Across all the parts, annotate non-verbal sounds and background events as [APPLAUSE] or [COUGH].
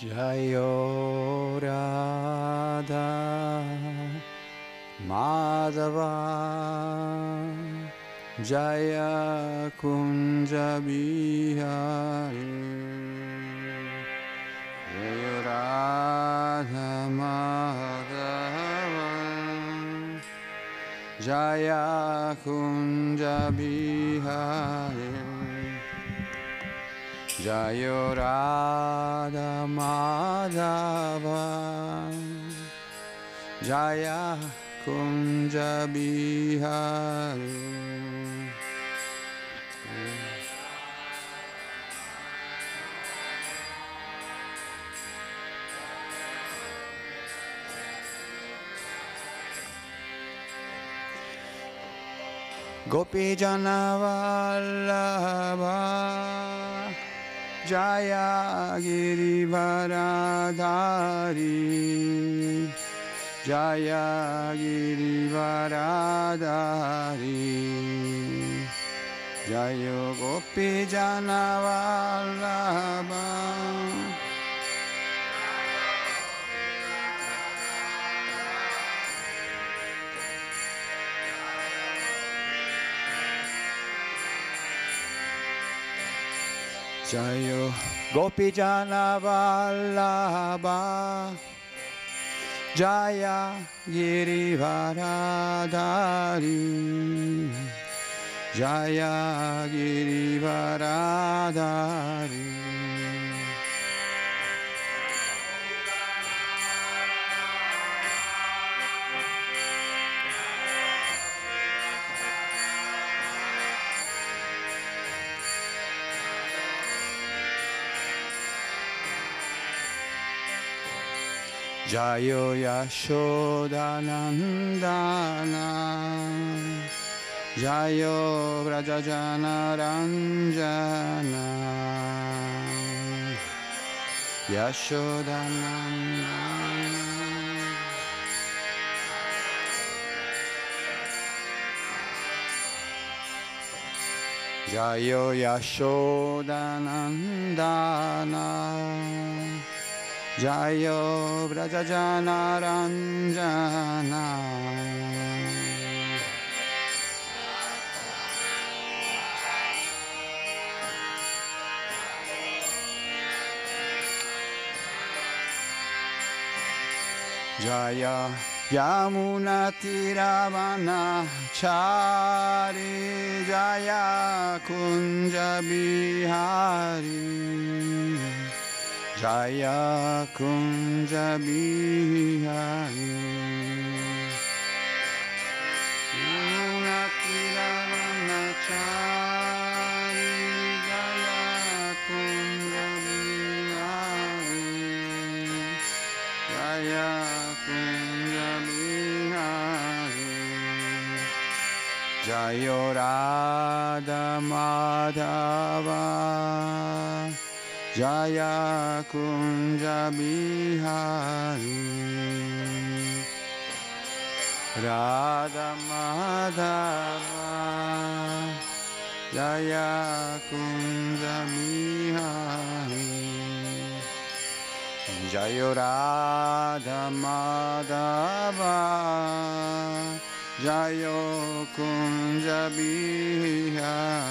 Jayo Radha Madhava Jaya Kunja Bihari Jayo Radha Madhava Jaya Kunja Bihari Jayo Radha Madhava Jaya Kunja Bihari Gopi Janavallabha Jaya Girivaradhari Jaya Girivaradhari Jaya Gopi Janavallabha Jayo Gopi Jana Vallabha Jaya Girivaradari. Jaya Girivaradari Jayo Yashodanandana Jayo Vrajajana Ranjana. Yashodanandana Jayo Yashodanandana Jayo Vrajajana Ranjana Jaya Yamuna Tiravana Chari Jaya Kunja Bihari Jaya Kunja Bihari. Unakilavanachari Jaya Kunja Bihari. Jaya Kunja Bihari. Jayo Radha Madhava Jaya Kunja Bihari. Radha Madhava. Jaya Kunja Bihari. Jaya Radha Madhava. Jaya Kunja Bihari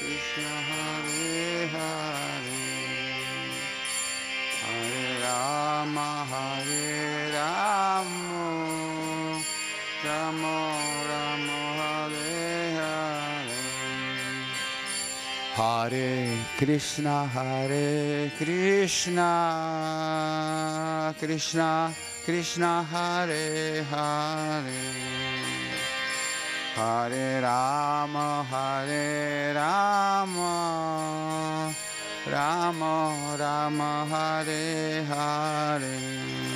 Hare Rama, Hare Hare, Hare Krishna, Hare Krishna, Krishna, Krishna, Hare Hare. Hare Rama, Hare Rama, Rama, Rama, Hare Hare.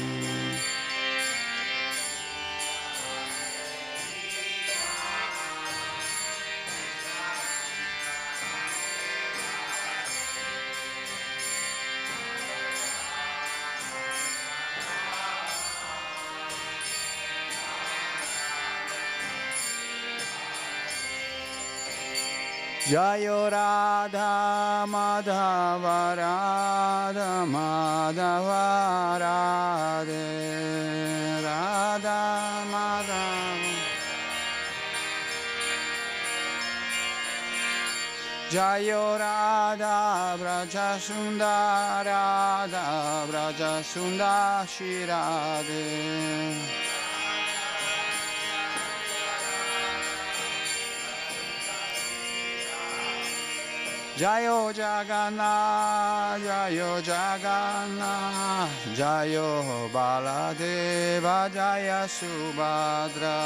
Jayo Radha Madhava Radha Madhava Radhe Radha Madhava Jayo Radha Braja Sundara Radha Braja Sundar Shirade Jayo Jagannath, Jayo Jagannath, Jayo Baladeva, Jaya Subhadra.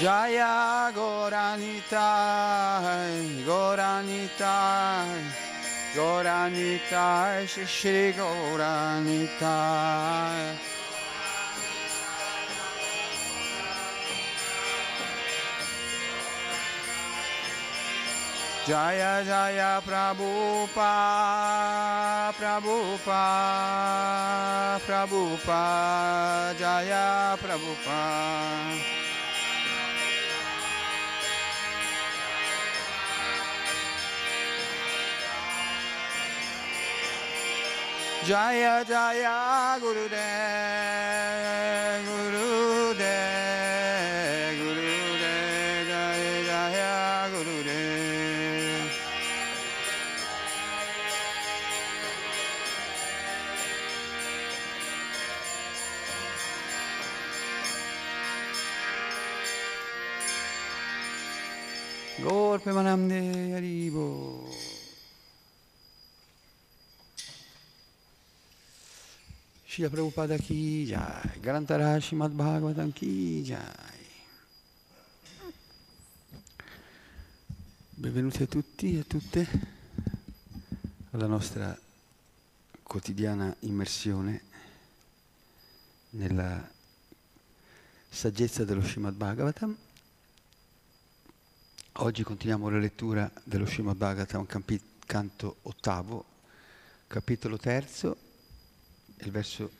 Jaya Goranitai, Goranitai. Goranitai, Shri Shri. Jaya Jaya Prabhupada, Prabhupada, Prabhupada, Jaya Prabhupada. Jaya Jaya Guru De Guru De Guru De Jaya Jaya Guru Dev Gaur Premanamde Haribo Shila Prabhupada Ki Jai, Grantara Srimad Bhagavatam Ki Jai. Benvenuti a tutti e a tutte alla nostra quotidiana immersione nella saggezza dello Srimad Bhagavatam. Oggi continuiamo la lettura dello Srimad Bhagavatam, canto ottavo, capitolo terzo, il verso,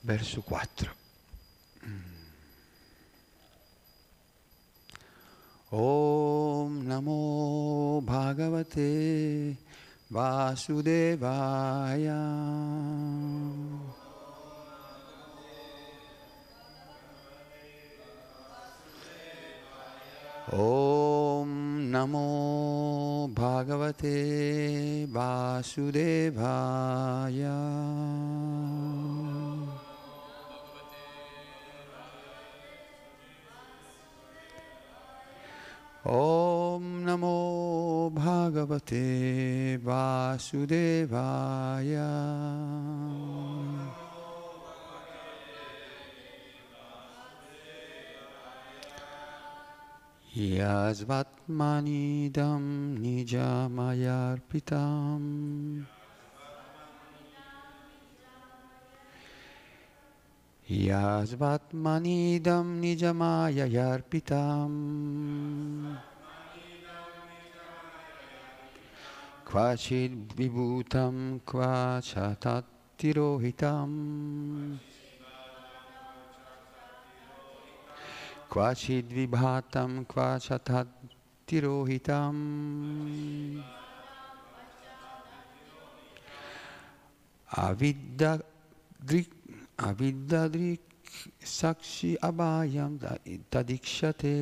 verso 4. Om Namo Bhagavate Vasudevaya. Om Namo Bhagavate Vasudevaya. Om Namo Bhagavate Vasudevaya. Yasvatmanidam nijamayarpitam. Yasvatmanidam nijamayarpitam. Kvachid vibhutam kvachatattirohitam. Kvachid vibhatam kvachatattirohitam Aviddadrik Aviddadrik sakshi abhayam da- tadikshate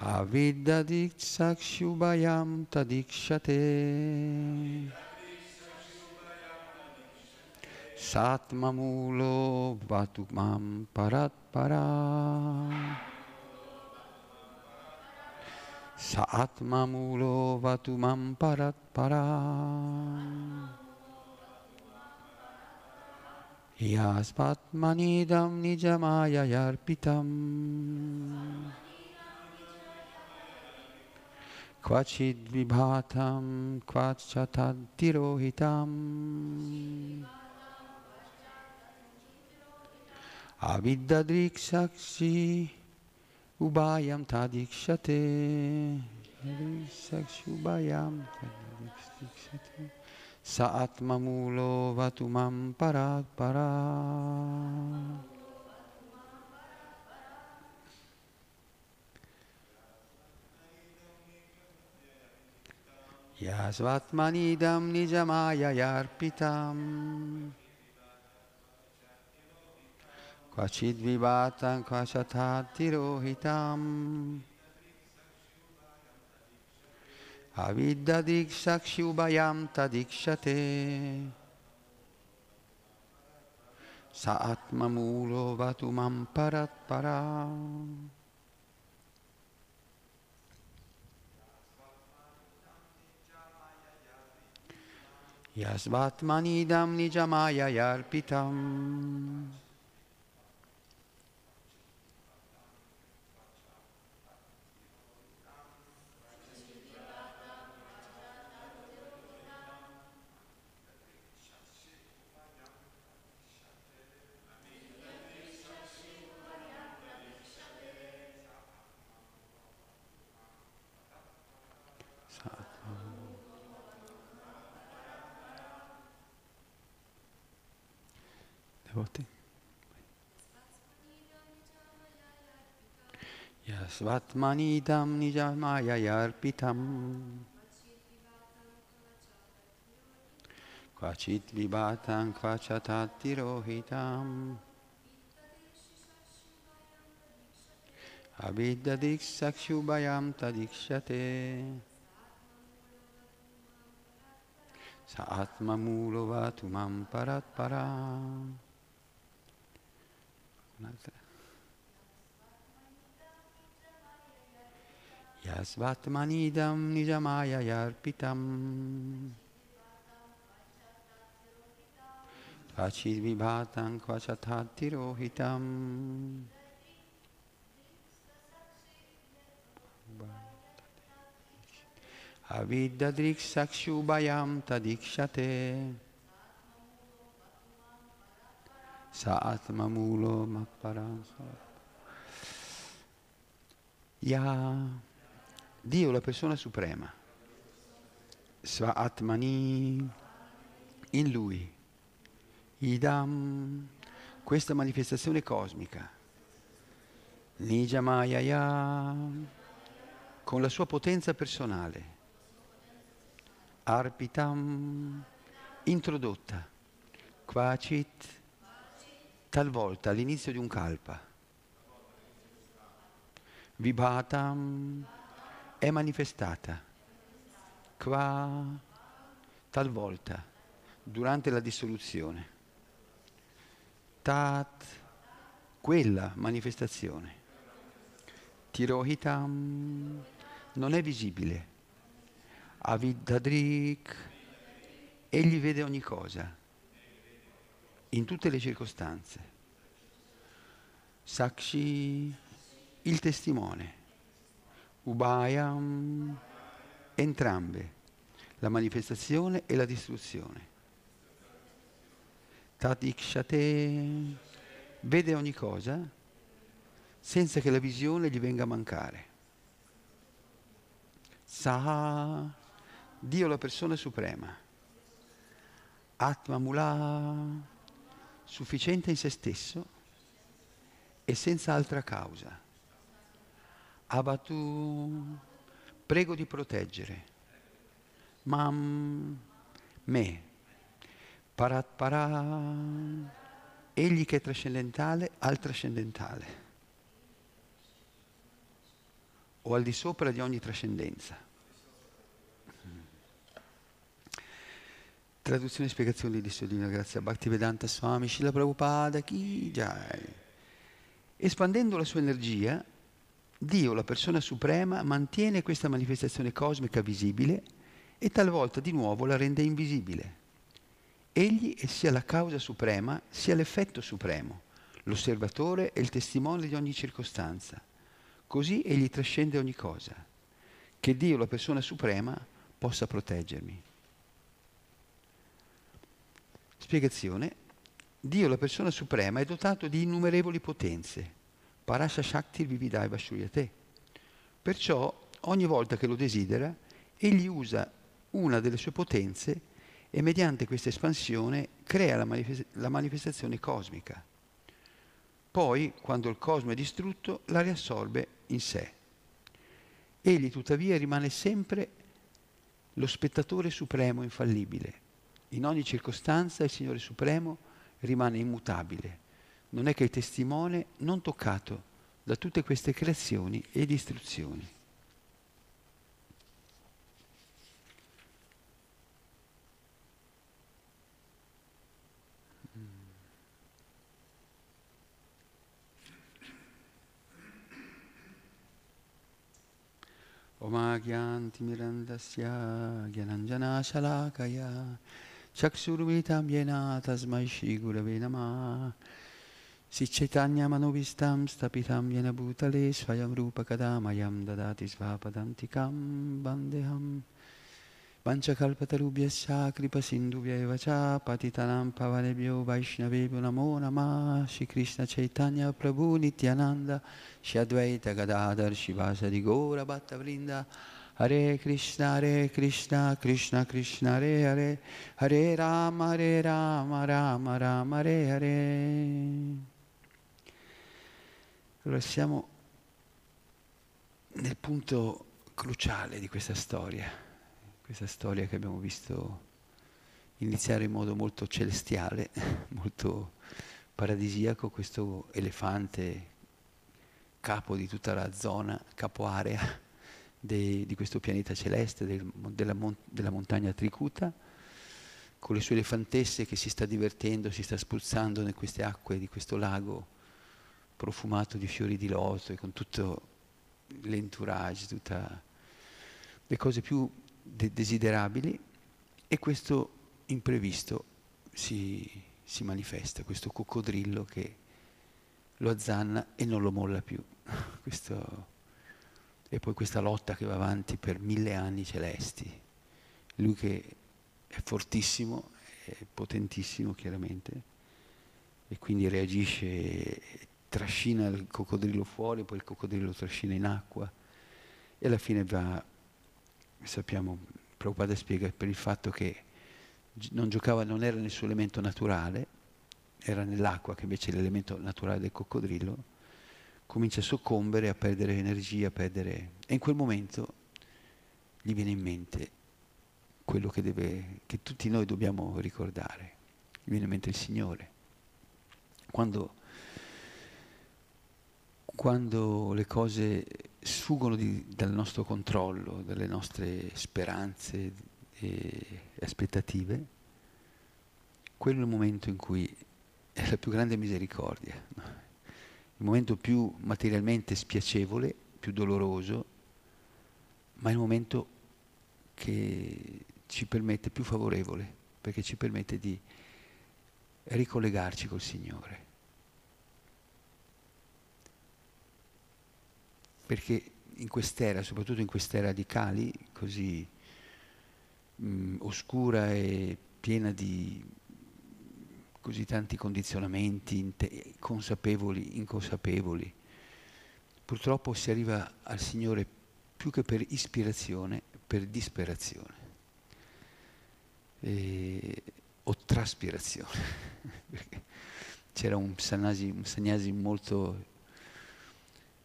Aviddadikshakshubhayam tadikshate. Satmamulo vatumam paratpara. Satmamulo vatumam paratpara. Yaspatmanidam nijamaya yarpitam. Kvachid vibhatam kvachatad tirohitam. Aviddadrikshakshi ubayam tadikshate. Sakshi ubayam tadikshate. Saatmamulo vatumam parat para. Yasvatmanidam nijamaya yarpitam. Kvachid vivatam kvachatat tirohitam. Aviddadikshakshubhayam tadikshate. Saatmamulo vatumam parat para. Yasvatmanidam nijamaya yarpitam. Devoti. Yasvatmanidam nijamaya yarpitam. Kvachit vibhatam kvachatat tirohitam. Aviddadik sakshubhayam tadikshate. Saatma mulo vatumam parat param. Un'altra. Yasvatmanidam nijamaya yarpitam. Kvachid vibhatam kvachatat tirohitam. Aviddadrik sakshubhayam tadikshate. Saatmamulo mapparam. Ya Dio, la persona suprema, Svaatmani, in lui, Idam, questa manifestazione cosmica, Nijamayaya, con la sua potenza personale, Arpitam, introdotta, Kvachit, talvolta all'inizio di un kalpa, Vibhatam, è manifestata, Qua, talvolta, durante la dissoluzione, Tat, quella manifestazione, Tirohitam, non è visibile, Aviddadrik, egli vede ogni cosa, in tutte le circostanze. Sakshi, il testimone. Ubayam, entrambe, la manifestazione e la distruzione. Tadikshate, vede ogni cosa senza che la visione gli venga a mancare. Saha, Dio la persona suprema. Atma Mula, sufficiente in se stesso e senza altra causa. Abatu, prego di proteggere. Mam, me. Parat para, egli che è trascendentale al trascendentale. o al di sopra di ogni trascendenza. Traduzione e spiegazione di Dio Divina Grazia Bhaktivedanta Swami Shila Prabhupada Ki Jai. Espandendo la sua energia, Dio, la persona suprema, mantiene questa manifestazione cosmica visibile e talvolta di nuovo la rende invisibile. Egli è sia la causa suprema sia l'effetto supremo, l'osservatore e il testimone di ogni circostanza. Così egli trascende ogni cosa. Che Dio, la persona suprema, possa proteggermi. Spiegazione. Dio, la persona suprema, è dotato di innumerevoli potenze. Parasha Shakti Vividaiva Shuyate. Perciò, ogni volta che lo desidera, egli usa una delle sue potenze e mediante questa espansione crea la, manifest- la manifestazione cosmica. Poi, quando il cosmo è distrutto, la riassorbe in sé. Egli tuttavia rimane sempre lo spettatore supremo infallibile in ogni circostanza il Signore Supremo rimane immutabile. Non è che il testimone non toccato da tutte queste creazioni e distruzioni. Omagyantimirandasya Gyananjana Shalakaya चक्षुर्मिलितं येन तस्मै श्रीगुरवे नमः श्रीचैतन्यमनुविष्टं स्थपितं येन भूतले स्वयं रूपकदा मयं ददाति स्वापदन्तिकां वन्देऽहं पञ्चकल्पतरुभ्यश्च कृपसिन्धुभ्यैव च पतितनां पवनेभ्यो वैष्णवेभ्यो नमो नमः श्रीकृष्णचैतन्यप्रभु नित्यानन्द श्री शिवासरि गौरभट्टवृन्द Hare Krishna, Hare Krishna, Krishna Krishna, Hare Hare, Hare Rama, Hare Rama, Rama Rama, Hare Hare. Allora siamo nel punto cruciale di questa storia, questa storia che abbiamo visto iniziare in modo molto celestiale, [LAUGHS] molto paradisiaco, questo elefante capo di tutta la zona, capo area de, di questo pianeta celeste, del, della, della, montagna Tricuta, con le sue elefantesse che si sta divertendo, si sta spruzzando in queste acque di questo lago profumato di fiori di loto e con tutto l'entourage, tutte le cose più de- desiderabili e questo imprevisto si, si manifesta, questo coccodrillo che lo azzanna e non lo molla più. [LAUGHS] questo e poi questa lotta che va avanti per mille anni celesti. Lui che è fortissimo, è potentissimo chiaramente, e quindi reagisce, trascina il coccodrillo fuori, poi il coccodrillo trascina in acqua e alla fine va, sappiamo, Prabhupada spiega per il fatto che non giocava, non era nel suo elemento naturale, era nell'acqua che invece è l'elemento naturale del coccodrillo, comincia a soccombere, a perdere energia, a perdere... E in quel momento gli viene in mente quello che, deve, che tutti noi dobbiamo ricordare. Gli viene in mente il Signore. Quando, quando le cose sfuggono di, dal nostro controllo, dalle nostre speranze e aspettative, quello è il momento in cui è la più grande misericordia. No? Il momento più materialmente spiacevole, più doloroso, ma il momento che ci permette più favorevole, perché ci permette di ricollegarci col Signore. Perché in quest'era, soprattutto in quest'era di Cali, così mh, mm, oscura e piena di così tanti condizionamenti consapevoli, inconsapevoli. Purtroppo si arriva al Signore più che per ispirazione, per disperazione e, o traspirazione. [LAUGHS] C'era un sannyasi, un sannyasi molto,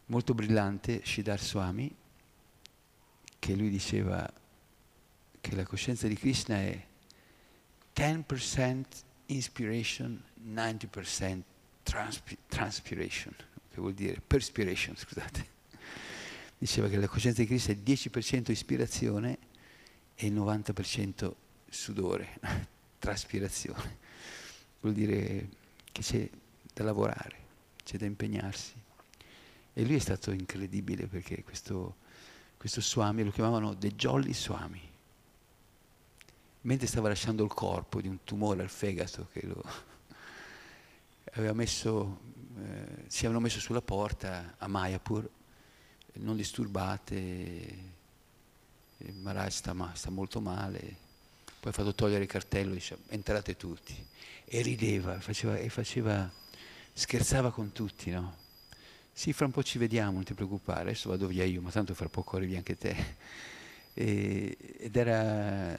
molto brillante, Shidar Swami, che lui diceva che la coscienza di Krishna è 10% inspiration, 90% transpi- transpiration, che vuol dire perspiration, scusate. diceva che la coscienza di Cristo è 10% ispirazione e il 90% sudore, [LAUGHS] traspirazione. Vuol dire che c'è da lavorare, c'è da impegnarsi. E lui è stato incredibile perché questo, questo Swami lo chiamavano The Jolly Swami. Mentre stava lasciando il corpo di un tumore al fegato che lo [LAUGHS] aveva messo, eh, si avevano messo sulla porta a Mayapur, non disturbate, Maharaj sta, sta, molto male, poi ha fatto togliere il cartello, dice entrate tutti. E rideva, faceva, e faceva, scherzava con tutti, no? Sì, fra un po' ci vediamo, non ti preoccupare, adesso vado via io, ma tanto fra poco arrivi anche te. E, ed era,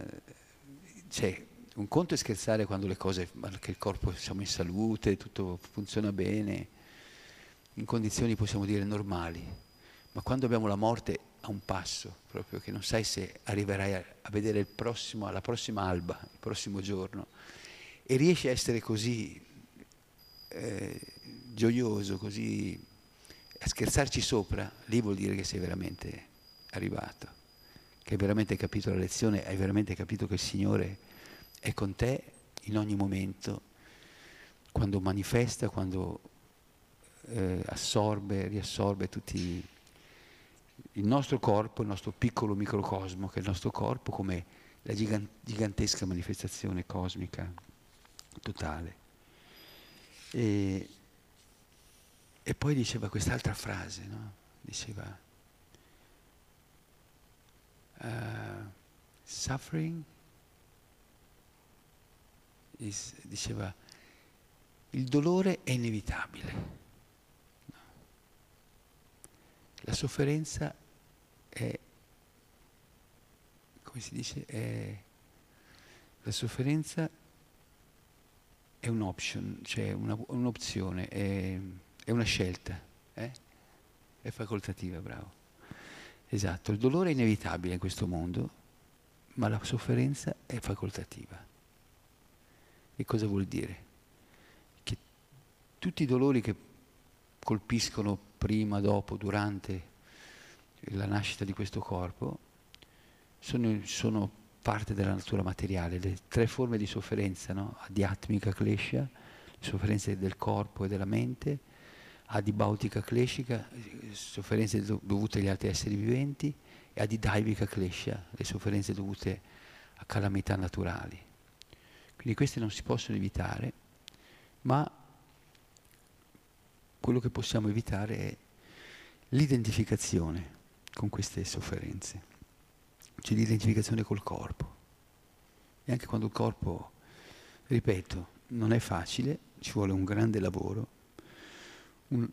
cioè, un conto è scherzare quando le cose, che il corpo siamo in salute, tutto funziona bene, in condizioni possiamo dire normali, ma quando abbiamo la morte a un passo, proprio che non sai se arriverai a, a vedere il prossimo, la prossima alba, il prossimo giorno, e riesci a essere così eh, gioioso, così a scherzarci sopra, lì vuol dire che sei veramente arrivato, che hai veramente capito la lezione, hai veramente capito che il Signore è con te in ogni momento, quando manifesta, quando eh, assorbe, riassorbe tutti il nostro corpo, il nostro piccolo microcosmo, che è il nostro corpo, come la gigantesca manifestazione cosmica totale. E, e poi diceva quest'altra frase, no? diceva uh, suffering is, diceva il dolore è inevitabile. La sofferenza è, come si dice, è, la sofferenza è un'option, cioè una, un'opzione, è, è, una scelta, eh? è facoltativa, bravo. Esatto, il dolore è inevitabile in questo mondo, ma la sofferenza è facoltativa. E cosa vuol dire? Che tutti i dolori che colpiscono prima, dopo, durante la nascita di questo corpo, sono, sono parte della natura materiale, le tre forme di sofferenza, no? adiatmica klesha, le sofferenze del corpo e della mente, adibautica kleshica, sofferenze dovute agli altri esseri viventi, e adidaivica klesha, le sofferenze dovute a calamità naturali. Quindi queste non si possono evitare, ma quello che possiamo evitare è l'identificazione con queste sofferenze, cioè l'identificazione col corpo. E anche quando il corpo, ripeto, non è facile, ci vuole un grande lavoro, un,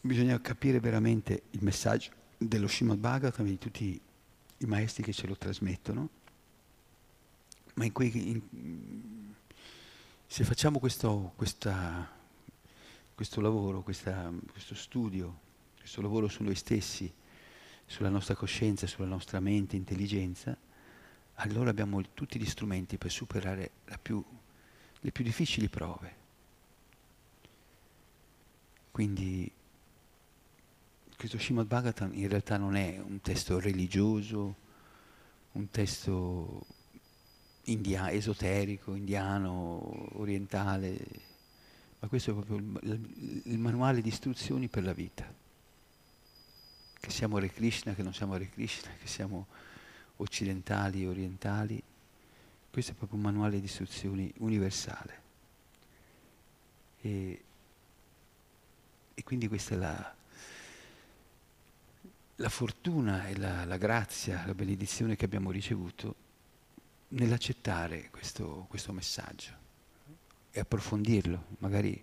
bisogna capire veramente il messaggio dello Srimad Bhagavatam di tutti i maestri che ce lo trasmettono, ma in quei, in, se facciamo questo, questa questo lavoro, questa, questo studio, questo lavoro su noi stessi, sulla nostra coscienza, sulla nostra mente, intelligenza, allora abbiamo tutti gli strumenti per superare più, le più difficili prove. Quindi questo Srimad Bhagavatam in realtà non è un testo religioso, un testo india- esoterico, indiano, orientale, ma questo è proprio il, il manuale di istruzioni per la vita. Che siamo Hare Krishna, che non siamo Hare Krishna, che siamo occidentali, orientali, questo è proprio un manuale di istruzioni universale. E, e quindi questa è la, la fortuna e la, la, grazia, la benedizione che abbiamo ricevuto nell'accettare questo, questo messaggio e approfondirlo. Magari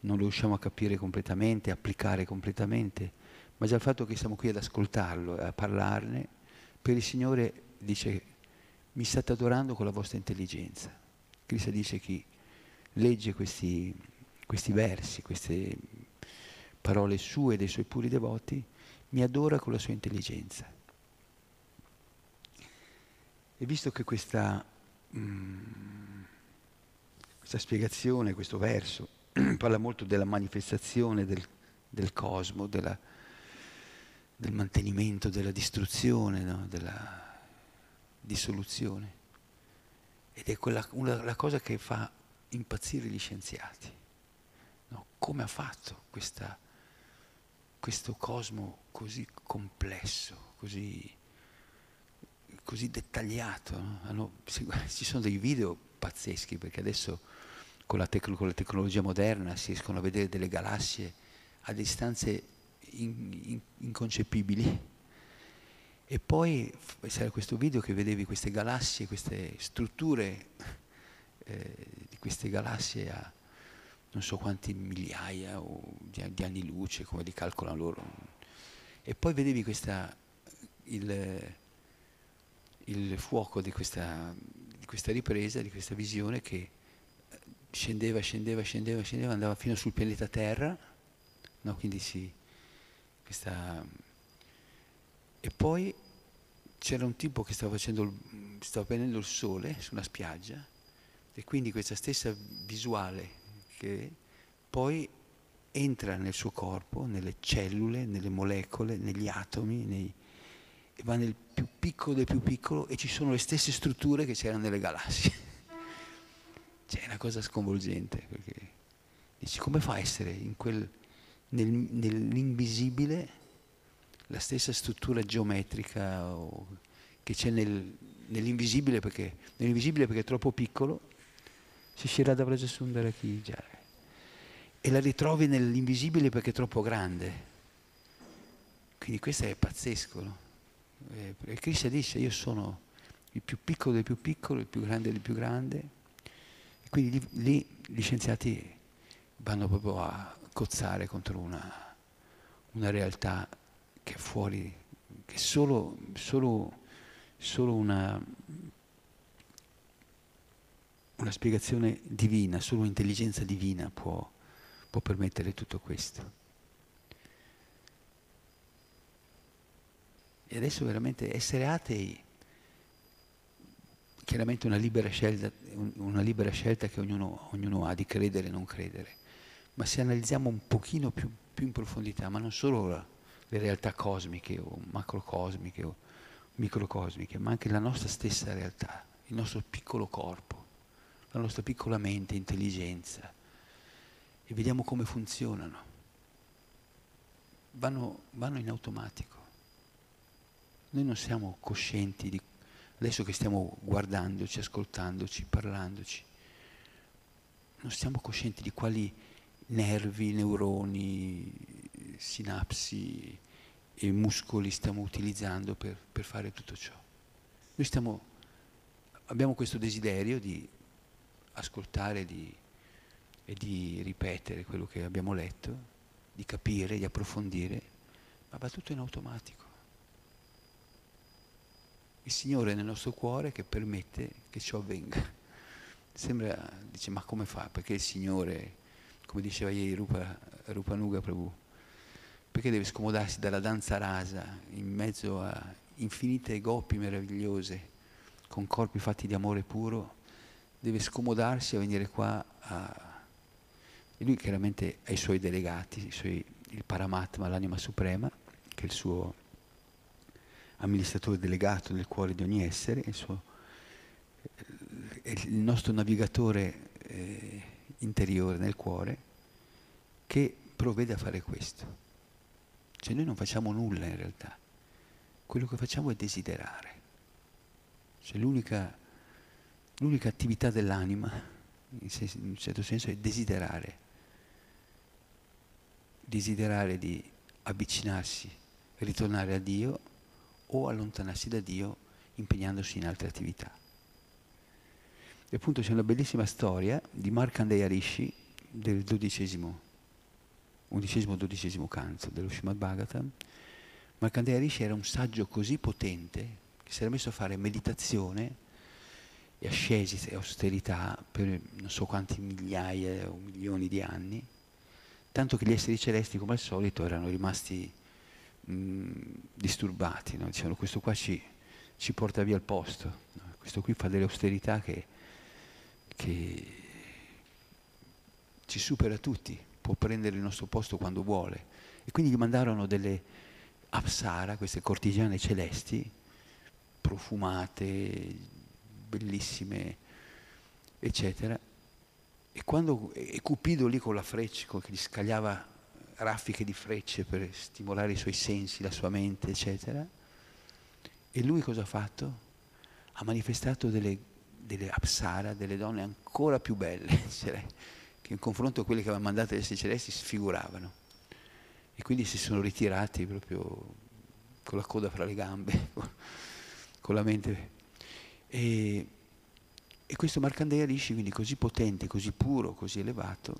non lo riusciamo a capire completamente, applicare completamente, ma già il fatto che siamo qui ad ascoltarlo e a parlarne, per il Signore dice mi state adorando con la vostra intelligenza. Cristo dice chi legge questi, questi versi, queste parole sue dei suoi puri devoti, mi adora con la sua intelligenza. E visto che questa... Mm, questa spiegazione, questo verso, [CLEARS THROAT] parla molto della manifestazione del, del cosmo, della, del mantenimento, della distruzione, no? della dissoluzione. Ed è quella, una, la cosa che fa impazzire gli scienziati. No? Come ha fatto questa, questo cosmo così complesso, così, così dettagliato? No? Hanno, ci sono dei video pazzeschi perché adesso con la, tec- con la tecnologia moderna si riescono a vedere delle galassie a distanze in, in, inconcepibili. E poi c'era questo video che vedevi queste galassie, queste strutture eh, di queste galassie a non so quanti migliaia di, di, anni luce, come li calcolano loro. E poi vedevi questa, il, il fuoco di questa, di questa ripresa, di questa visione che scendeva, scendeva, scendeva, scendeva, andava fino sul pianeta Terra, no? quindi si, questa... E poi c'era un tipo che stava, facendo, stava prendendo il sole su una spiaggia e quindi questa stessa visuale che poi entra nel suo corpo, nelle cellule, nelle molecole, negli atomi, nei, e va nel più piccolo del più piccolo e ci sono le stesse strutture che c'erano nelle galassie. [LAUGHS] Cioè è una cosa sconvolgente, perché dici come fa a essere quel nel, nell'invisibile la stessa struttura geometrica o, che c'è nel, nell'invisibile perché, nell'invisibile perché è troppo piccolo, si Shirada Vrajasundara Kijare, e la ritrovi nell'invisibile perché è troppo grande. Quindi questo è pazzesco. No? E eh, Krishna dice io sono il più piccolo del più piccolo, il più grande del più grande. E quindi lì, gli scienziati vanno proprio a cozzare contro una, una realtà che è fuori, che solo, solo, solo una, una spiegazione divina, solo un'intelligenza divina può, può permettere tutto questo. E adesso veramente essere atei, chiaramente una libera scelta, una libera scelta che ognuno, ognuno ha di credere e non credere ma se analizziamo un pochino più, più in profondità, ma non solo la, le realtà cosmiche o macrocosmiche o microcosmiche, ma anche la nostra stessa realtà, il nostro piccolo corpo, la nostra piccola mente, intelligenza, e vediamo come funzionano. Vanno, vanno in automatico. Noi non siamo coscienti di adesso che stiamo guardandoci, ascoltandoci, parlandoci, non siamo coscienti di quali nervi, neuroni, sinapsi e muscoli stiamo utilizzando per, per fare tutto ciò. Noi stiamo, abbiamo questo desiderio di ascoltare di, e di ripetere quello che abbiamo letto, di capire, di approfondire, ma va tutto in automatico. Il Signore è nel nostro cuore che permette che ciò avvenga. Sembra, dice, ma come fa? Perché il Signore come diceva ieri Rupa, Rupanuga Prabhu, perché deve scomodarsi dalla danza rasa in mezzo a infinite gopi meravigliose, con corpi fatti di amore puro, deve scomodarsi a venire qua a... E lui chiaramente ha i suoi delegati, i suoi, il Paramatma, l'anima suprema, che è il suo amministratore delegato nel cuore di ogni essere, il, suo, il nostro navigatore eh, interiore nel cuore che provvede a fare questo. Cioè noi non facciamo nulla in realtà, quello che facciamo è desiderare. Cioè l'unica, l'unica attività dell'anima, in, un certo senso, è desiderare. Desiderare di avvicinarsi, ritornare a Dio o allontanarsi da Dio impegnandosi in altre attività. E appunto c'è una bellissima storia di Markandeya Rishi del dodicesimo, undicesimo dodicesimo canto dello Srimad Bhagavatam. Markandeya Rishi era un saggio così potente che si era messo a fare meditazione e ascesi e austerità per non so quanti migliaia o milioni di anni, tanto che gli esseri celesti come al solito erano rimasti mh, disturbati, no? dicevano questo qua ci, ci porta via il posto, no? questo qui fa delle austerità che che ci supera tutti, può prendere il nostro posto quando vuole. E quindi gli mandarono delle Apsara, queste cortigiane celesti, profumate, bellissime, eccetera. E quando e Cupido lì con la freccia, che gli scagliava raffiche di frecce per stimolare i suoi sensi, la sua mente, eccetera, e lui cosa ha fatto? Ha manifestato delle, delle apsara, delle donne ancora più belle, [LAUGHS] che in confronto a quelle che aveva mandato essere celesti sfiguravano. E quindi si sono ritirati proprio con la coda fra le gambe, [LAUGHS] con la mente. E, e questo Markandeya Rishi, quindi così potente, così puro, così elevato,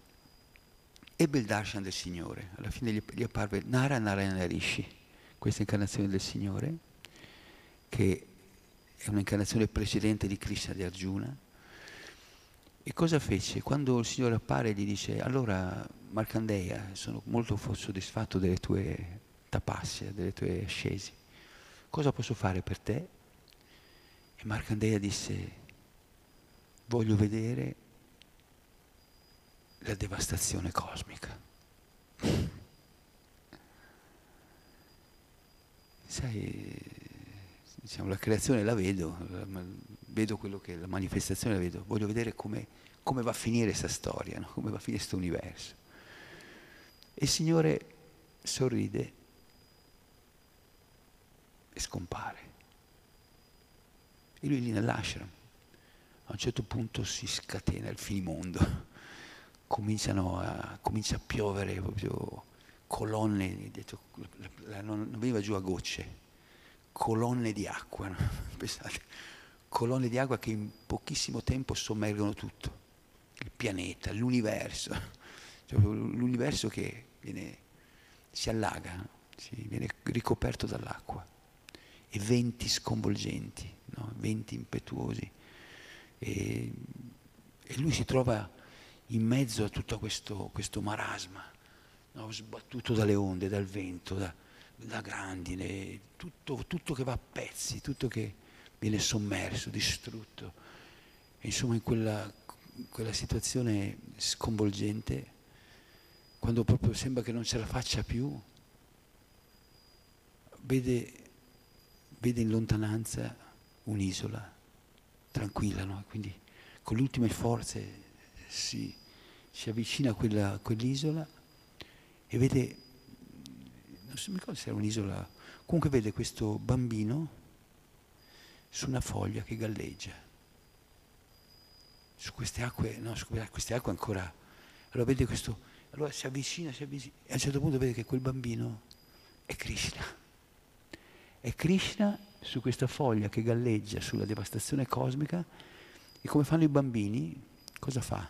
ebbe il darshan del Signore. Alla fine gli, apparve Nara Narayana Rishi, questa incarnazione del Signore, che è un'incarnazione precedente di Krishna di Arjuna. E cosa fece? Quando il Signore appare gli dice, allora Markandeya, sono molto soddisfatto delle tue tapassie, delle tue ascesi. Cosa posso fare per te? E Markandeya disse, voglio vedere la devastazione cosmica. Sai, diciamo, la creazione la vedo, vedo quello che la manifestazione la vedo, voglio vedere come, come va a finire questa storia, no? come va a finire questo universo. E il Signore sorride e scompare. E lui lì nell'ashram a un certo punto si scatena il finimondo, a, comincia a piovere proprio colonne, detto, non veniva giù a gocce, colonne di acqua, no? [LAUGHS] pensate, colonne di acqua che in pochissimo tempo sommergono tutto, il pianeta, l'universo, cioè, l'universo che viene, si allaga, no? si viene ricoperto dall'acqua e venti sconvolgenti, no? venti impetuosi e, e lui si trova in mezzo a tutto questo, questo marasma, no? sbattuto dalle onde, dal vento, da, da grandine, tutto, tutto, che va a pezzi, tutto che viene sommerso, distrutto. E insomma in quella, quella situazione sconvolgente, quando proprio sembra che non ce la faccia più, vede, vede in lontananza un'isola tranquilla, no? quindi con le ultime forze si, si avvicina a, quella, a quell'isola e vede, non so, mi ricordo se era un'isola, comunque vede questo bambino su una foglia che galleggia. Su queste acque, no, su queste acque ancora, allora vede questo, allora si avvicina, si avvicina, e a un certo punto vede che quel bambino è Krishna. È Krishna su questa foglia che galleggia sulla devastazione cosmica e come fanno i bambini, cosa fa?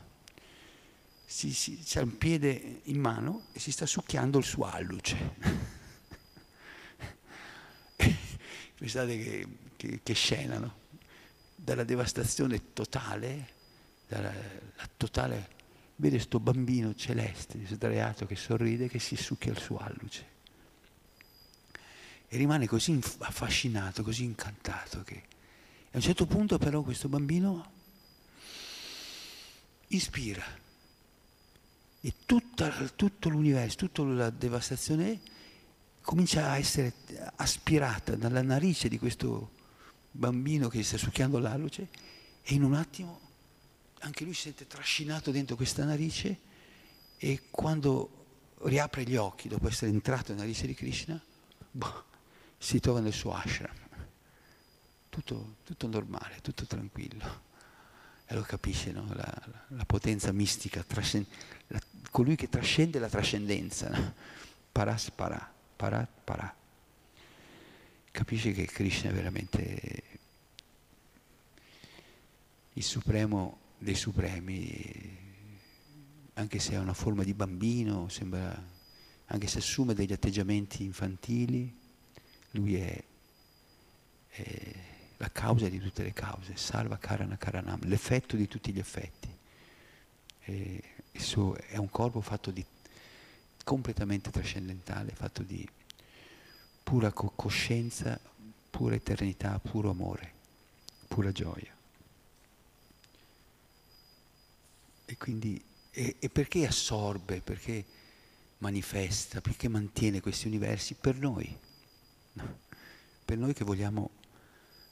Si, si, c'ha un piede in mano e si sta succhiando il suo alluce. [LAUGHS] Pensate che, che, che, scena, no? Dalla devastazione totale, dalla totale, vede questo bambino celeste, sdraiato, che sorride, che si succhia il suo alluce e rimane così affascinato, così incantato che a un certo punto però questo bambino ispira. E tutta, tutto l'universo, tutta la devastazione comincia a essere aspirata dalla narice di questo bambino che sta succhiando l'alluce e in un attimo anche lui si sente trascinato dentro questa narice e quando riapre gli occhi dopo essere entrato nella narice di Krishna, boh, si trova nel suo ashram. Tutto, tutto normale, tutto tranquillo. E lo capisce, no? la, la, la, potenza mistica, la, colui che trascende la trascendenza. No? Paras para, parat para. Capisce che Krishna è veramente il supremo dei supremi, anche se ha una forma di bambino, sembra, anche se assume degli atteggiamenti infantili, lui è, è, la causa di tutte le cause, salva Karana Karanam, l'effetto di tutti gli effetti. E, è un corpo fatto di completamente trascendentale, fatto di pura co- coscienza, pura eternità, puro amore, pura gioia. E quindi, e, e perché assorbe, perché manifesta, perché mantiene questi universi? Per noi No? Per noi che vogliamo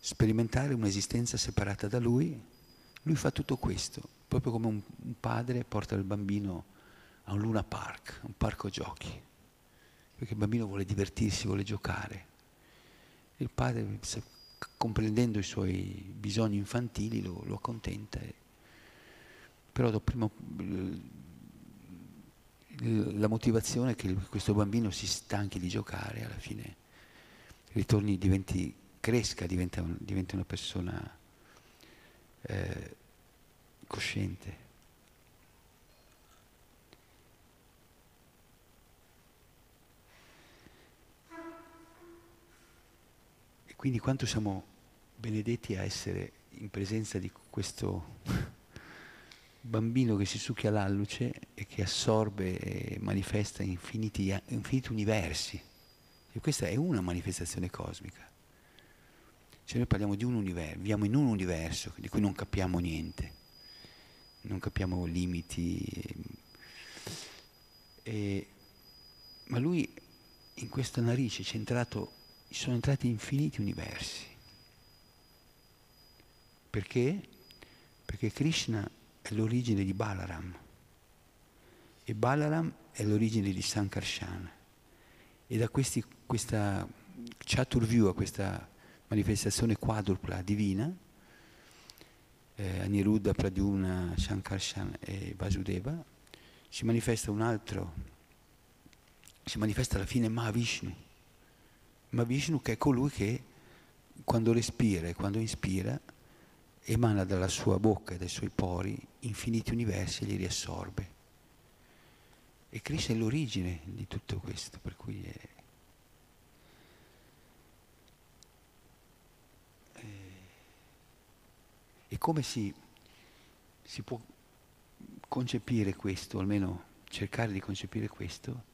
sperimentare un'esistenza separata da Lui, Lui fa tutto questo, proprio come un, padre porta il bambino a un Luna Park, un parco giochi, perché il bambino vuole divertirsi, vuole giocare. Il padre, comprendendo i suoi bisogni infantili, lo, lo accontenta. Però prima, la motivazione è che questo bambino si stanchi di giocare, alla fine ritorni, diventi, cresca, diventa, diventa una persona eh, cosciente. E quindi quanto siamo benedetti a essere in presenza di questo [LAUGHS] bambino che si succhia l'alluce e che assorbe e manifesta infiniti, infiniti universi. E questa è una manifestazione cosmica. Cioè noi parliamo di un universo, viviamo in un universo di cui non capiamo niente, non capiamo limiti. E, ma lui in questa narice entrato, sono entrati infiniti universi. Perché? Perché Krishna è l'origine di Balaram e Balaram è l'origine di Sankarshan. E da questi, questa Chaturvyu, questa manifestazione quadrupla divina, eh, Aniruddha, Pradyumna, Shankarshan e Vasudeva, si manifesta un altro, si manifesta alla fine Mahavishnu. Mahavishnu che è colui che quando respira e quando ispira emana dalla sua bocca e dai suoi pori infiniti universi e li riassorbe. E Krishna è l'origine di tutto questo, per cui è... E come si, si può concepire questo, almeno cercare di concepire questo,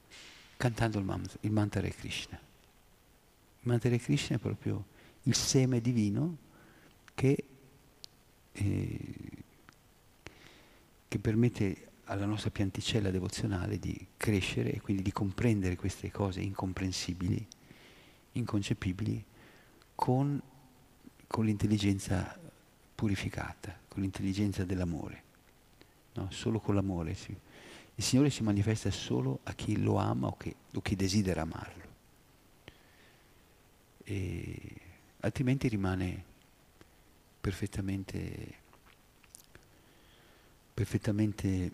cantando il, mantra, il mantra Krishna. Il mantra Krishna è proprio il seme divino che, eh, che permette alla nostra pianticella devozionale di crescere e quindi di comprendere queste cose incomprensibili, inconcepibili, con, con l'intelligenza purificata, con l'intelligenza dell'amore. No? Solo con l'amore. Sì. Il Signore si manifesta solo a chi lo ama o, che, o chi desidera amarlo. E altrimenti rimane perfettamente, perfettamente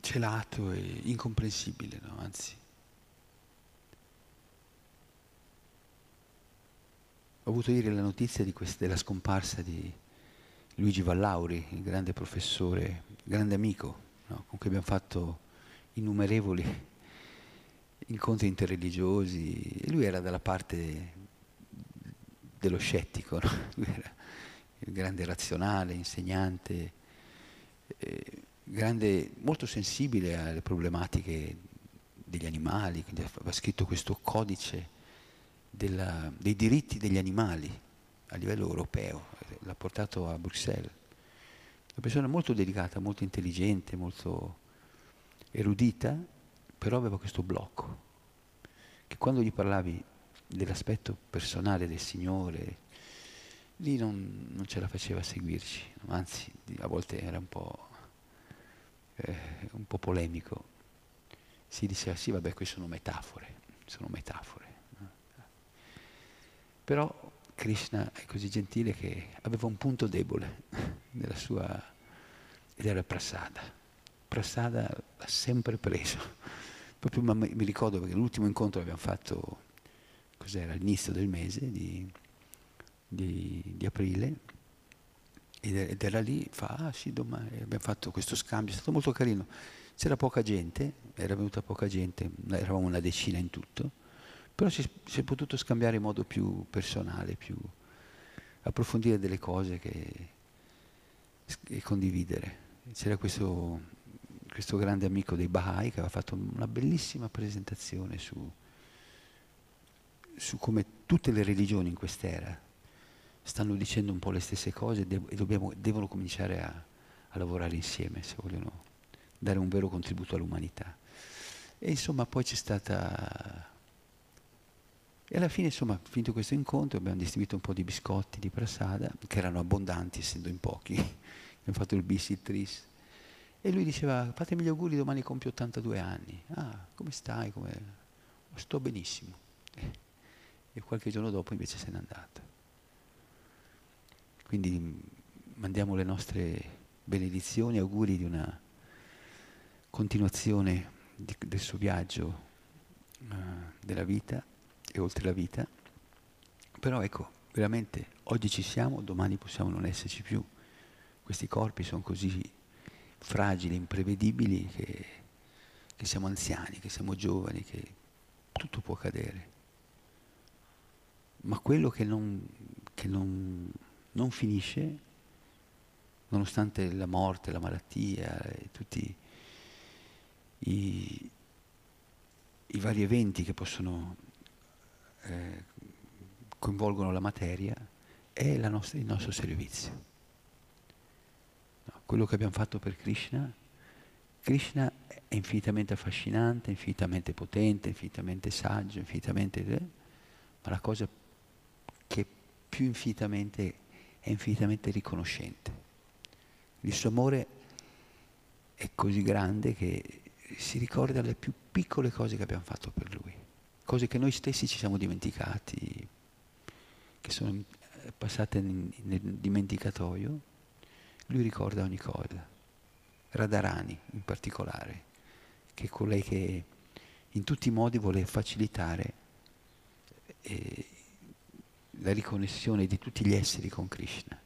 celato e incomprensibile, no? anzi. Ho avuto ieri la notizia questa, della scomparsa di Luigi Vallauri, il grande professore, grande amico, no? con cui abbiamo fatto innumerevoli incontri interreligiosi. E lui era dalla parte dello scettico, no? [LAUGHS] lui era il grande razionale, insegnante. Eh, grande, molto sensibile alle problematiche degli animali, quindi aveva scritto questo codice della, dei diritti degli animali a livello europeo, l'ha portato a Bruxelles. Una persona molto delicata, molto intelligente, molto erudita, però aveva questo blocco, che quando gli parlavi dell'aspetto personale del Signore, lì non, non ce la faceva a seguirci, anzi a volte era un po' eh, un po' polemico, si diceva sì, vabbè, queste sono metafore, sono metafore. Però Krishna è così gentile che aveva un punto debole nella sua, ed era Prasada. Prasada l'ha sempre preso. Proprio mi ricordo perché l'ultimo incontro l'abbiamo fatto, cos'era, all'inizio del mese di, di, di aprile, ed era lì, fa, ah sì, domani abbiamo fatto questo scambio, è stato molto carino. C'era poca gente, era venuta poca gente, eravamo una decina in tutto, però si, si è potuto scambiare in modo più personale, più approfondire delle cose che, e condividere. C'era questo, questo grande amico dei Baha'i che aveva fatto una bellissima presentazione su, su come tutte le religioni in quest'era stanno dicendo un po' le stesse cose e dobbiamo, devono cominciare a, a, lavorare insieme se vogliono dare un vero contributo all'umanità. E insomma poi c'è stata E alla fine, insomma, finito questo incontro, abbiamo distribuito un po' di biscotti di prasada, che erano abbondanti, essendo in pochi. [LAUGHS] abbiamo fatto il bis, il tris. E lui diceva, fatemi gli auguri, domani compio 82 anni. Ah, come stai? Come... Sto benissimo. E qualche giorno dopo invece se n'è andato. Quindi mandiamo le nostre benedizioni, auguri di una continuazione di, del suo viaggio uh, della vita e oltre la vita. Però ecco, veramente oggi ci siamo, domani possiamo non esserci più. Questi corpi sono così fragili, imprevedibili, che, che siamo anziani, che siamo giovani, che tutto può accadere. Ma quello che non, che non, non finisce, nonostante la morte, la malattia e tutti i, i vari eventi che possono eh, coinvolgono la materia, è la nostra, il nostro servizio. Quello che abbiamo fatto per Krishna, Krishna è infinitamente affascinante, infinitamente potente, infinitamente saggio, infinitamente... ma la cosa che più infinitamente è infinitamente riconoscente. Il suo amore è così grande che si ricorda le più piccole cose che abbiamo fatto per lui, cose che noi stessi ci siamo dimenticati, che sono passate nel dimenticatoio lui ricorda ogni cosa. Radharani in particolare, che è colei che in tutti i modi vuole facilitare eh, la riconnessione di tutti gli esseri con Krishna.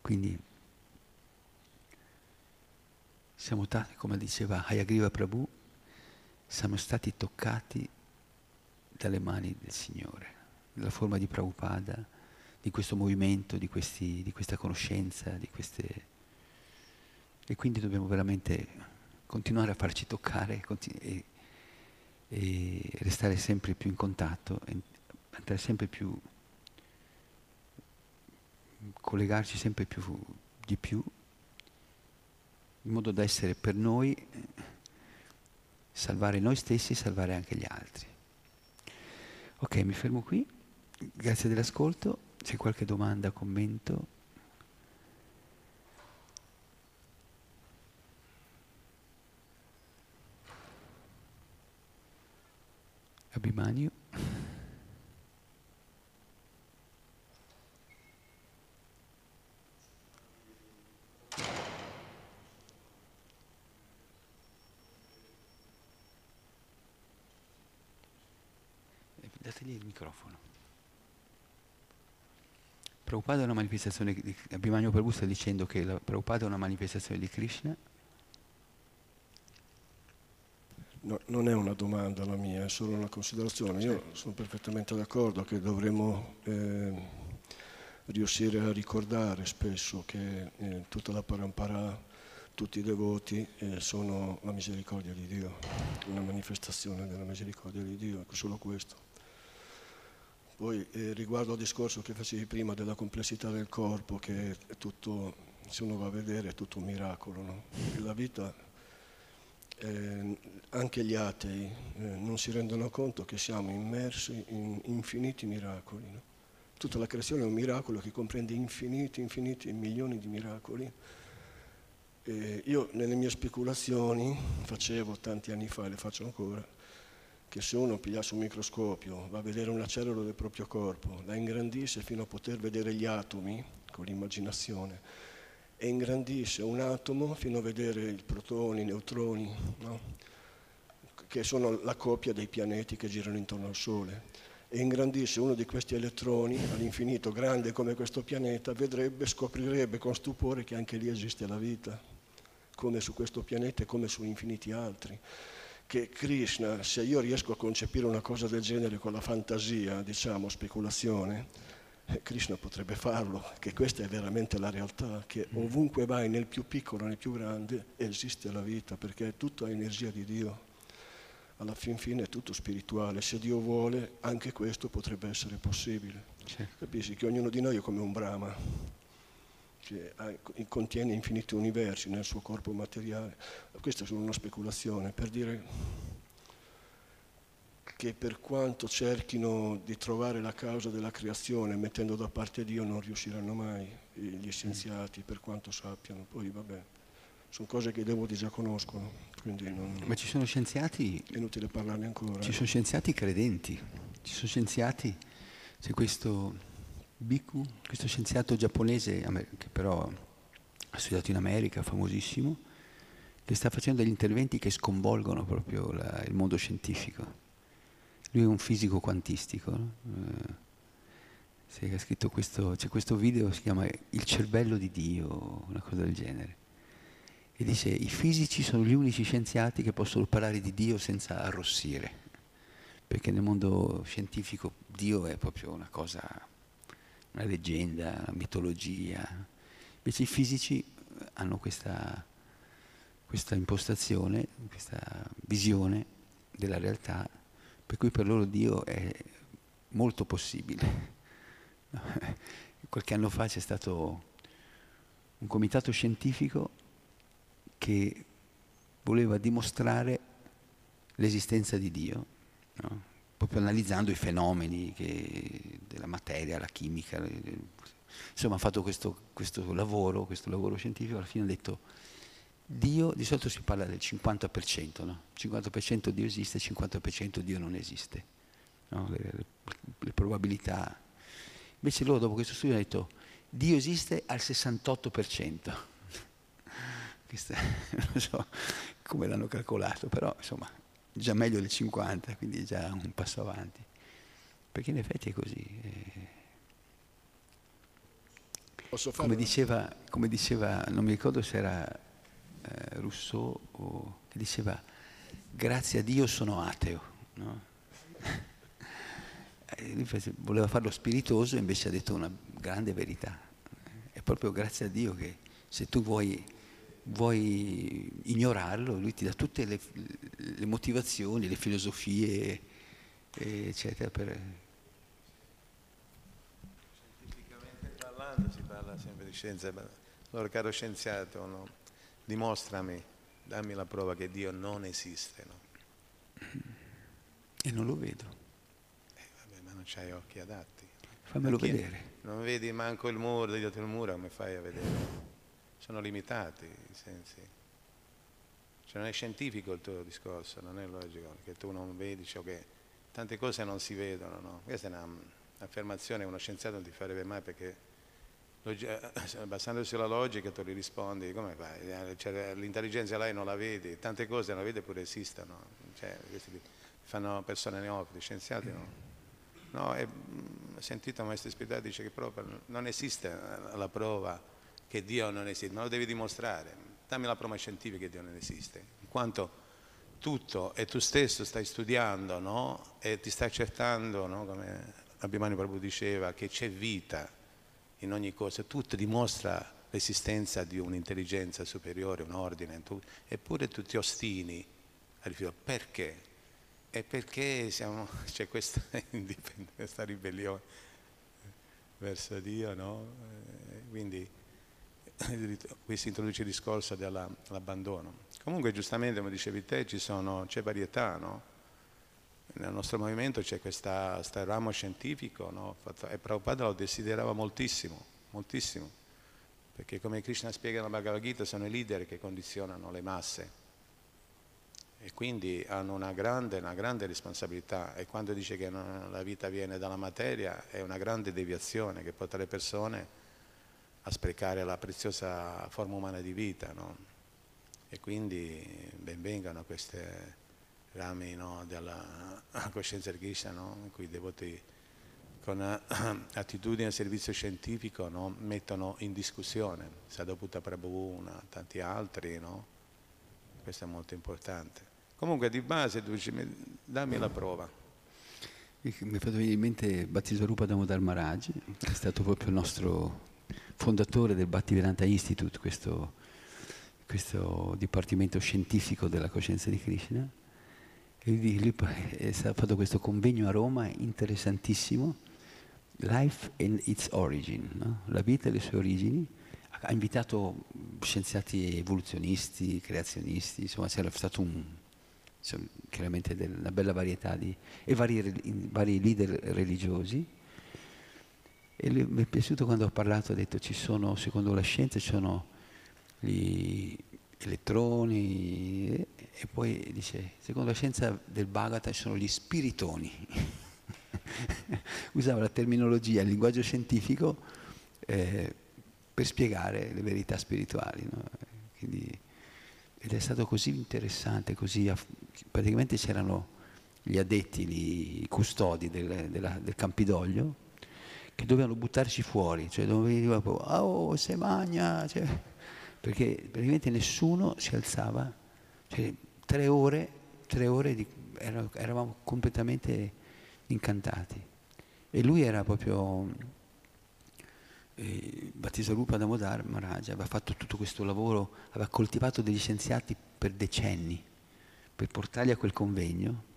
Quindi siamo stati, come diceva Hayagriva Prabhu, siamo stati toccati dalle mani del Signore, nella forma di Prabhupada di questo movimento, di, questi, di questa conoscenza, di queste... e quindi dobbiamo veramente continuare a farci toccare e, e restare sempre più in contatto, andare sempre più, collegarci sempre più di più, in modo da essere per noi, salvare noi stessi e salvare anche gli altri. Ok, mi fermo qui, grazie dell'ascolto. C'è qualche domanda, commento? Abhimanyu? Dategli il microfono. Prabhupada è una manifestazione di Abhimanyu Prabhu sta dicendo che la Prabhupada è una manifestazione di Krishna? No, non è una domanda la mia, è solo una considerazione. Io sono perfettamente d'accordo che dovremmo eh, riuscire a ricordare spesso che eh, tutta la parampara, tutti i devoti eh, sono la misericordia di Dio, una manifestazione della misericordia di Dio, ecco solo questo. Poi eh, riguardo al discorso che facevi prima della complessità del corpo, che è tutto, se uno va a vedere, è tutto un miracolo. No? La vita, eh, anche gli atei eh, non si rendono conto che siamo immersi in infiniti miracoli. No? Tutta la creazione è un miracolo che comprende infiniti, infiniti milioni di miracoli. E io nelle mie speculazioni facevo tanti anni fa, e le faccio ancora, che se uno pigliasse un microscopio, va a vedere una cellula del proprio corpo, la ingrandisce fino a poter vedere gli atomi con l'immaginazione e ingrandisce un atomo fino a vedere i protoni, i neutroni, no? che sono la coppia dei pianeti che girano intorno al Sole. E ingrandisce uno di questi elettroni all'infinito grande come questo pianeta, vedrebbe, scoprirebbe con stupore che anche lì esiste la vita, come su questo pianeta e come su infiniti altri che Krishna, se io riesco a concepire una cosa del genere con la fantasia, diciamo, speculazione, eh, Krishna potrebbe farlo, che questa è veramente la realtà, che mm. ovunque vai, nel più piccolo, nel più grande, esiste la vita, perché è tutta energia di Dio. Alla fin fine è tutto spirituale, se Dio vuole anche questo potrebbe essere possibile. Certo. Capisci che ognuno di noi è come un Brahma cioè, contiene infiniti universi nel suo corpo materiale. Questa è solo una speculazione per dire che per quanto cerchino di trovare la causa della creazione mettendo da parte Dio non riusciranno mai gli scienziati per quanto sappiano. Poi vabbè, sono cose che i devoti già conoscono, non, Ma ci sono scienziati... È inutile parlarne ancora. Ci sono scienziati credenti, ci sono scienziati, c'è questo Biku, questo scienziato giapponese che però ha studiato in America, famosissimo, che sta facendo degli interventi che sconvolgono proprio la, il mondo scientifico. Lui è un fisico quantistico. No? Eh, questo, c'è questo video, si chiama Il cervello di Dio, una cosa del genere. E dice, i fisici sono gli unici scienziati che possono parlare di Dio senza arrossire. Perché nel mondo scientifico Dio è proprio una cosa, una leggenda, una mitologia. Invece i fisici hanno questa, questa impostazione, questa visione della realtà per cui per loro Dio è molto possibile. [LAUGHS] Qualche anno fa c'è stato un comitato scientifico che voleva dimostrare l'esistenza di Dio, no? Proprio analizzando i fenomeni che, della materia, la chimica. Insomma, ha fatto questo, questo lavoro, questo lavoro scientifico, alla fine ha detto Dio, di solito si parla del 50%, no? 50% Dio esiste, 50% Dio non esiste, no? le, le, le, probabilità. Invece loro dopo questo studio hanno detto Dio esiste al 68%. [LAUGHS] Questa, [LAUGHS] non so come l'hanno calcolato, però insomma già meglio del 50%, quindi già un passo avanti. Perché in effetti è così. Eh. Come diceva, come diceva, non mi ricordo se era eh, Rousseau o, che diceva grazie a Dio sono ateo. No? [LAUGHS] voleva farlo spiritoso e invece ha detto una grande verità. È proprio grazie a Dio che se tu vuoi, vuoi ignorarlo, lui ti dà tutte le, le motivazioni, le filosofie, eccetera. Per... Scientificamente parlando si parla sempre di scienza, allora caro scienziato, no? dimostrami, dammi la prova che Dio non esiste. No? E non lo vedo. Eh, vabbè, ma non c'hai occhi adatti. Fammelo vedere. Non vedi manco il muro, dietro il muro, come fai a vedere? Sono limitati i sensi. Cioè non è scientifico il tuo discorso, non è logico, che tu non vedi ciò che... Tante cose non si vedono, no? Questa è un'affermazione che uno scienziato non ti farebbe mai perché basandosi sulla logica tu gli rispondi come fai? Eh, cioè, l'intelligenza lei non la vedi, tante cose non la vede pure esistono, cioè, fanno persone neofiti, scienziati no. No, e, mm, ho sentito maestro Spirituale dice che proprio non esiste la prova che Dio non esiste, ma lo devi dimostrare. Dammi la prova scientifica che Dio non esiste, in quanto tutto e tu stesso stai studiando no? e ti stai accertando, no? come Abhimani proprio diceva, che c'è vita in ogni cosa, tutto dimostra l'esistenza di un'intelligenza superiore, un ordine, tu, eppure tu ti ostini a rifiutare. Perché? È perché siamo, [LAUGHS] c'è questa, [LAUGHS] questa ribellione verso Dio, no? Eh, quindi [COUGHS] qui si introduce il discorso dell'abbandono. Comunque giustamente, come dicevi te, sono, c'è varietà, no? nel nostro movimento c'è questo ramo scientifico no? e Prabhupada lo desiderava moltissimo, moltissimo, perché come Krishna spiega nella Bhagavad Gita sono i leader che condizionano le masse e quindi hanno una grande, una grande responsabilità e quando dice che la vita viene dalla materia è una grande deviazione che porta le persone a sprecare la preziosa forma umana di vita no? e quindi benvengano queste rami no, della [LAUGHS] coscienza Krishna, no, in cui i devoti con attitudine al servizio scientifico no, mettono in discussione Sadhaputta Prabhu, tanti altri, no? questo è molto importante. Comunque di base tu dici, dammi la prova. Mi è fatto venire in mente Bhattisarupa Damodar Maharaj, che è stato proprio il nostro fondatore del Bhattivedanta Institute, questo, questo dipartimento scientifico della coscienza di Krishna e lui, ha fatto questo convegno a Roma interessantissimo, Life and its Origin, no? la vita e le sue origini. Ha invitato scienziati evoluzionisti, creazionisti, insomma c'era stato un, sono chiaramente una bella varietà di, e vari, vari leader religiosi. E mi è piaciuto quando ha parlato, ha detto ci sono, secondo la scienza, ci sono gli elettroni e, e poi dice, secondo la scienza del Bhagavata ci sono gli spiritoni. [LAUGHS] Usava la terminologia, il linguaggio scientifico eh, per spiegare le verità spirituali. No? Quindi, ed è stato così interessante, così, praticamente c'erano gli addetti, i custodi del, della, del Campidoglio, che dovevano buttarci fuori, cioè dovevano dire, oh, se magna, cioè, perché praticamente nessuno si alzava, cioè, tre ore, tre ore di, eravamo completamente incantati. E lui era proprio eh, Battisarupa Damodar Maharaj aveva fatto tutto questo lavoro, aveva coltivato degli scienziati per decenni per portarli a quel convegno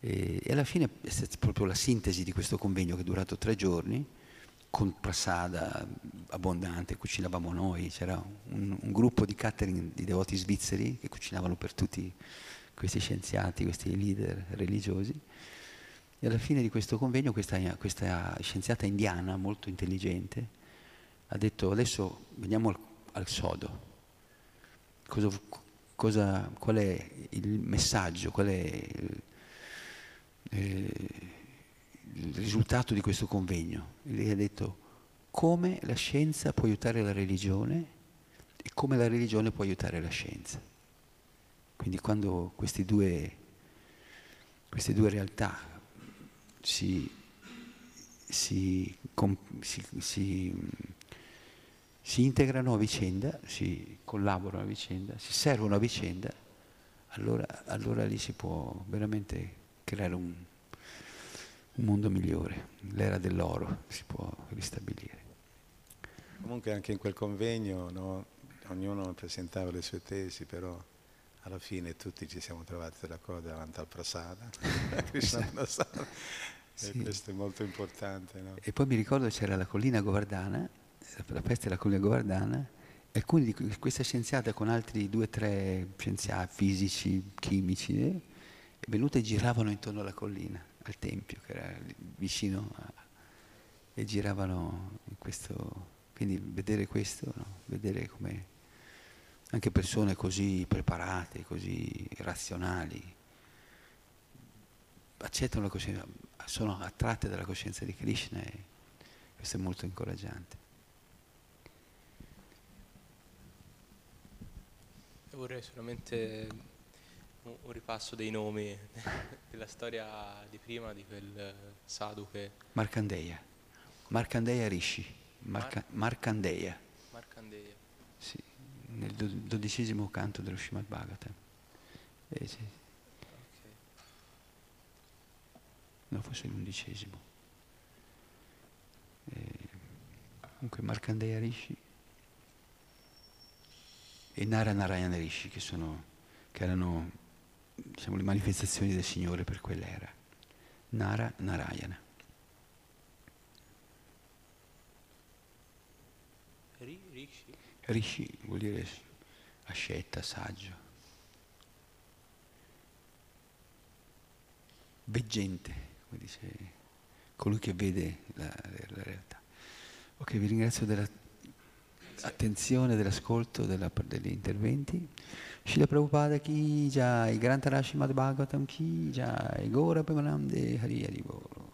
e, alla fine è stata proprio la sintesi di questo convegno che è durato tre giorni con prasada abbondante, cucinavamo noi, c'era un, un, gruppo di catering di devoti svizzeri che cucinavano per tutti questi scienziati, questi leader religiosi. E alla fine di questo convegno questa, questa scienziata indiana molto intelligente ha detto adesso veniamo al, al sodo. Cosa, cosa, qual è il messaggio, qual è il, eh, il risultato di questo convegno? Lei ha detto come la scienza può aiutare la religione e come la religione può aiutare la scienza. Quindi quando due, queste due realtà si, si, si, si, integrano a vicenda, si collaborano a vicenda, si servono a vicenda, allora, allora lì si può veramente creare un, un mondo migliore, l'era dell'oro si può ristabilire. Comunque anche in quel convegno no, ognuno presentava le sue tesi, però alla fine tutti ci siamo trovati d'accordo davanti al Prasada, [LAUGHS] Krishna Prasada. Sì. E questo è molto importante. No? E poi mi ricordo c'era la collina Govardana, la peste della collina Govardana, e alcuni di questa scienziata con altri due o tre scienziati fisici, chimici, eh, venute e giravano intorno alla collina, al tempio che era vicino, a, e giravano in questo... Quindi vedere questo, no? vedere come anche persone così preparate, così razionali, accettano la coscienza, sono attratte dalla coscienza di Krishna e questo è molto incoraggiante. Vorrei solamente un, ripasso dei nomi [LAUGHS] della storia di prima di quel sadhu che... Markandeya. Markandeya Rishi. Marca, Markandeya. Markandeya. Sì, nel dodicesimo canto dello Srimad Bhagavatam. Eh, sì. no forse l'undicesimo. Eh, comunque Markandeya Rishi e Nara Narayana Rishi che, sono, che erano diciamo, le manifestazioni del Signore per quell'era. Nara Narayana. Rishi? Rishi vuol dire ascetta, saggio. Veggente come dice colui che vede la, la realtà. Ok, vi ringrazio dell'attenzione, dell'ascolto, della, degli interventi. Shila Prabhupada ki jai, Grantara Srimad Bhagavatam ki jai, Gora Premanande Hari Hari Bol.